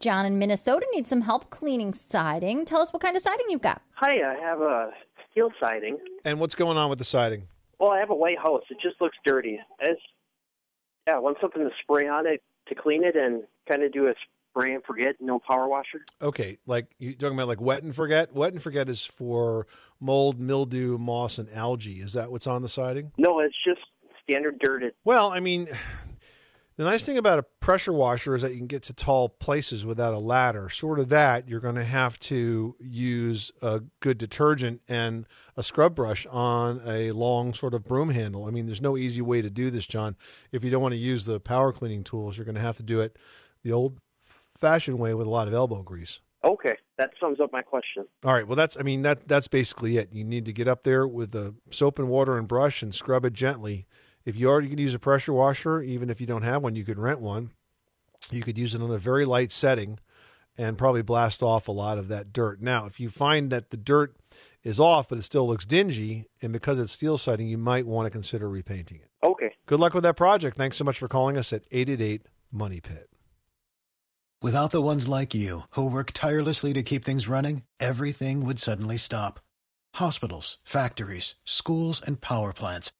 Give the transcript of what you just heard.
John in Minnesota needs some help cleaning siding. Tell us what kind of siding you've got. Hi, I have a steel siding. And what's going on with the siding? Well, I have a white house. It just looks dirty. It's, yeah, I want something to spray on it to clean it and kind of do a spray and forget, no power washer. Okay, like you're talking about like wet and forget? Wet and forget is for mold, mildew, moss, and algae. Is that what's on the siding? No, it's just standard dirt. It, Well, I mean, the nice thing about a pressure washer is that you can get to tall places without a ladder. Short of that, you're going to have to use a good detergent and a scrub brush on a long sort of broom handle. I mean, there's no easy way to do this, John. If you don't want to use the power cleaning tools, you're going to have to do it the old fashioned way with a lot of elbow grease. okay, that sums up my question. All right. Well, that's I mean that that's basically it. You need to get up there with the soap and water and brush and scrub it gently. If you already could use a pressure washer, even if you don't have one, you could rent one. You could use it on a very light setting and probably blast off a lot of that dirt. Now, if you find that the dirt is off but it still looks dingy, and because it's steel siding, you might want to consider repainting it. Okay. Good luck with that project. Thanks so much for calling us at 888 Money Pit. Without the ones like you, who work tirelessly to keep things running, everything would suddenly stop. Hospitals, factories, schools, and power plants,